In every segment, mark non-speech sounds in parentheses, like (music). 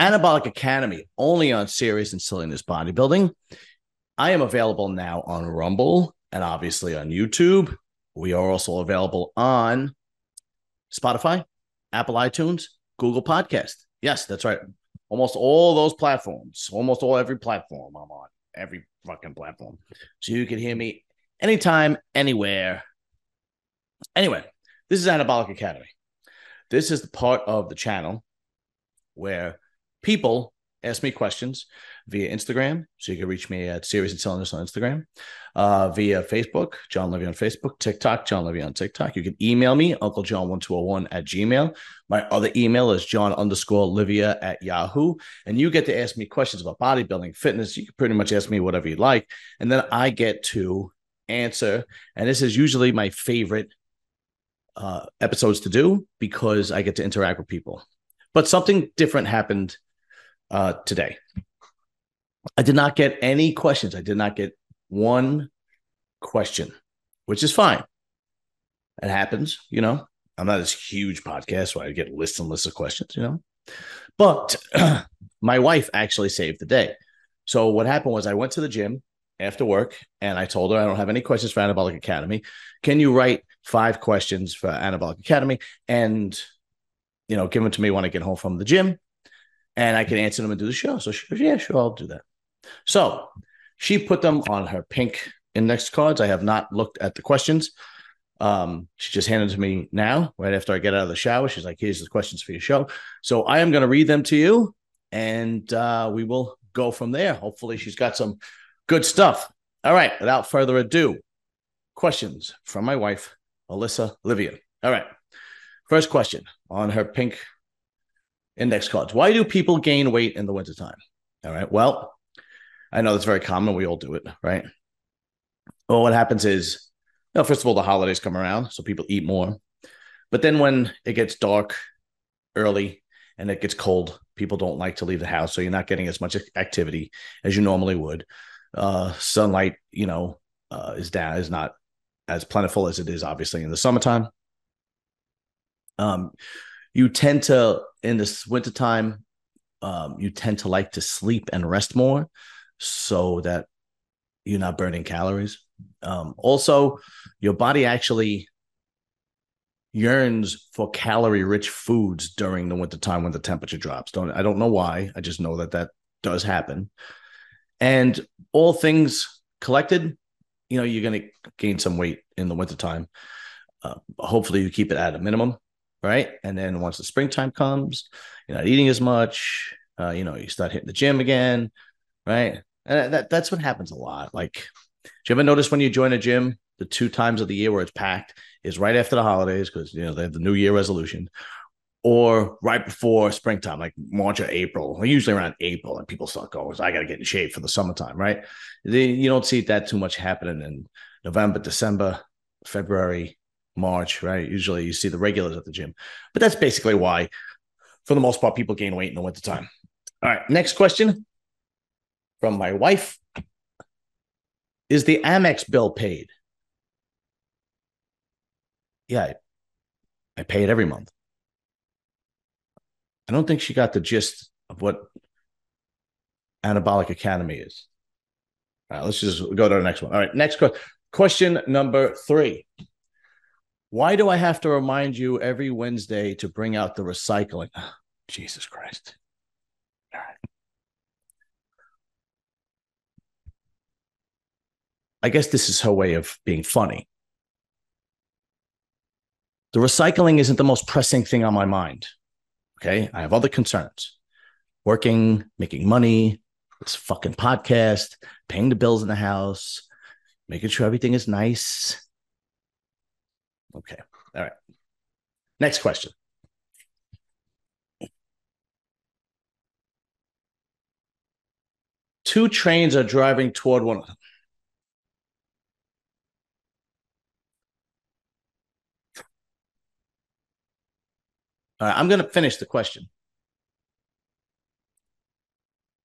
Anabolic Academy, only on Serious and Silliness Bodybuilding. I am available now on Rumble and obviously on YouTube. We are also available on Spotify, Apple iTunes, Google Podcast. Yes, that's right. Almost all those platforms, almost all every platform I'm on, every fucking platform. So you can hear me anytime, anywhere. Anyway, this is Anabolic Academy. This is the part of the channel where people ask me questions via Instagram. So you can reach me at Serious and Silliness on Instagram, uh, via Facebook, John Levy on Facebook, TikTok, John Levy on TikTok. You can email me, Uncle John 1201 at Gmail. My other email is John underscore Livia at Yahoo. And you get to ask me questions about bodybuilding, fitness. You can pretty much ask me whatever you like. And then I get to answer. And this is usually my favorite uh, episodes to do because I get to interact with people. But something different happened uh, today. I did not get any questions. I did not get one question, which is fine. It happens, you know. I'm not this huge podcast where I get lists and lists of questions, you know. But (clears throat) my wife actually saved the day. So what happened was I went to the gym after work and I told her I don't have any questions for Anabolic Academy. Can you write five questions for Anabolic Academy and you know give them to me when I get home from the gym and I can answer them and do the show. So she goes, Yeah, sure, I'll do that. So she put them on her pink index cards. I have not looked at the questions. Um, she just handed to me now, right after I get out of the shower. She's like, here's the questions for your show. So I am going to read them to you and uh, we will go from there. Hopefully, she's got some good stuff. All right, without further ado, questions from my wife, Alyssa Livia. All right, first question on her pink index cards. Why do people gain weight in the wintertime? All right, well, I know that's very common. We all do it, right? Well, what happens is, you know, first of all, the holidays come around, so people eat more. But then when it gets dark early and it gets cold, people don't like to leave the house, so you're not getting as much activity as you normally would. Uh, sunlight, you know, uh, is down is not as plentiful as it is obviously in the summertime. Um, you tend to in this wintertime, um, you tend to like to sleep and rest more so that you're not burning calories. Um, also, your body actually yearns for calorie rich foods during the winter time when the temperature drops. Don't I don't know why. I just know that that does happen. And all things collected, you know, you're going to gain some weight in the wintertime. Uh, hopefully, you keep it at a minimum, right? And then once the springtime comes, you're not eating as much. Uh, you know, you start hitting the gym again, right? And that that's what happens a lot. Like, do you ever notice when you join a gym, the two times of the year where it's packed is right after the holidays because you know they have the New Year resolution, or right before springtime, like March or April, or usually around April, and people start going, I got to get in shape for the summertime, right? They, you don't see that too much happening in November, December, February, March, right? Usually you see the regulars at the gym, but that's basically why, for the most part, people gain weight in the wintertime. All right, next question from my wife Is the Amex bill paid? Yeah, I, I pay it every month. I don't think she got the gist of what Anabolic Academy is. All right, let's just go to the next one. All right, next question. Question number three. Why do I have to remind you every Wednesday to bring out the recycling? Oh, Jesus Christ. I guess this is her way of being funny. The recycling isn't the most pressing thing on my mind. Okay. I have other concerns working, making money, this fucking podcast, paying the bills in the house, making sure everything is nice. Okay. All right. Next question. Two trains are driving toward one another. All right, I'm going to finish the question.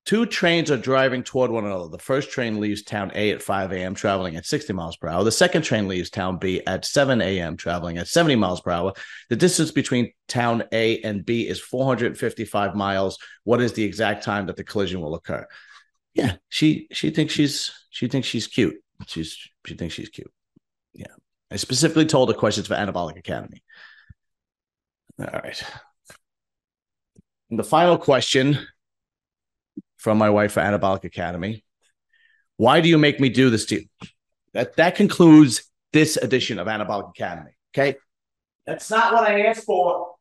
Two trains are driving toward one another. The first train leaves town A at 5 a.m., traveling at 60 miles per hour. The second train leaves town B at 7 a.m., traveling at 70 miles per hour. The distance between town A and B is 455 miles. What is the exact time that the collision will occur? Yeah, she she thinks she's she thinks she's cute. She's she thinks she's cute. Yeah. I specifically told her questions for Anabolic Academy. All right. And the final question from my wife for Anabolic Academy. Why do you make me do this to you? That that concludes this edition of Anabolic Academy. Okay. That's not what I asked for.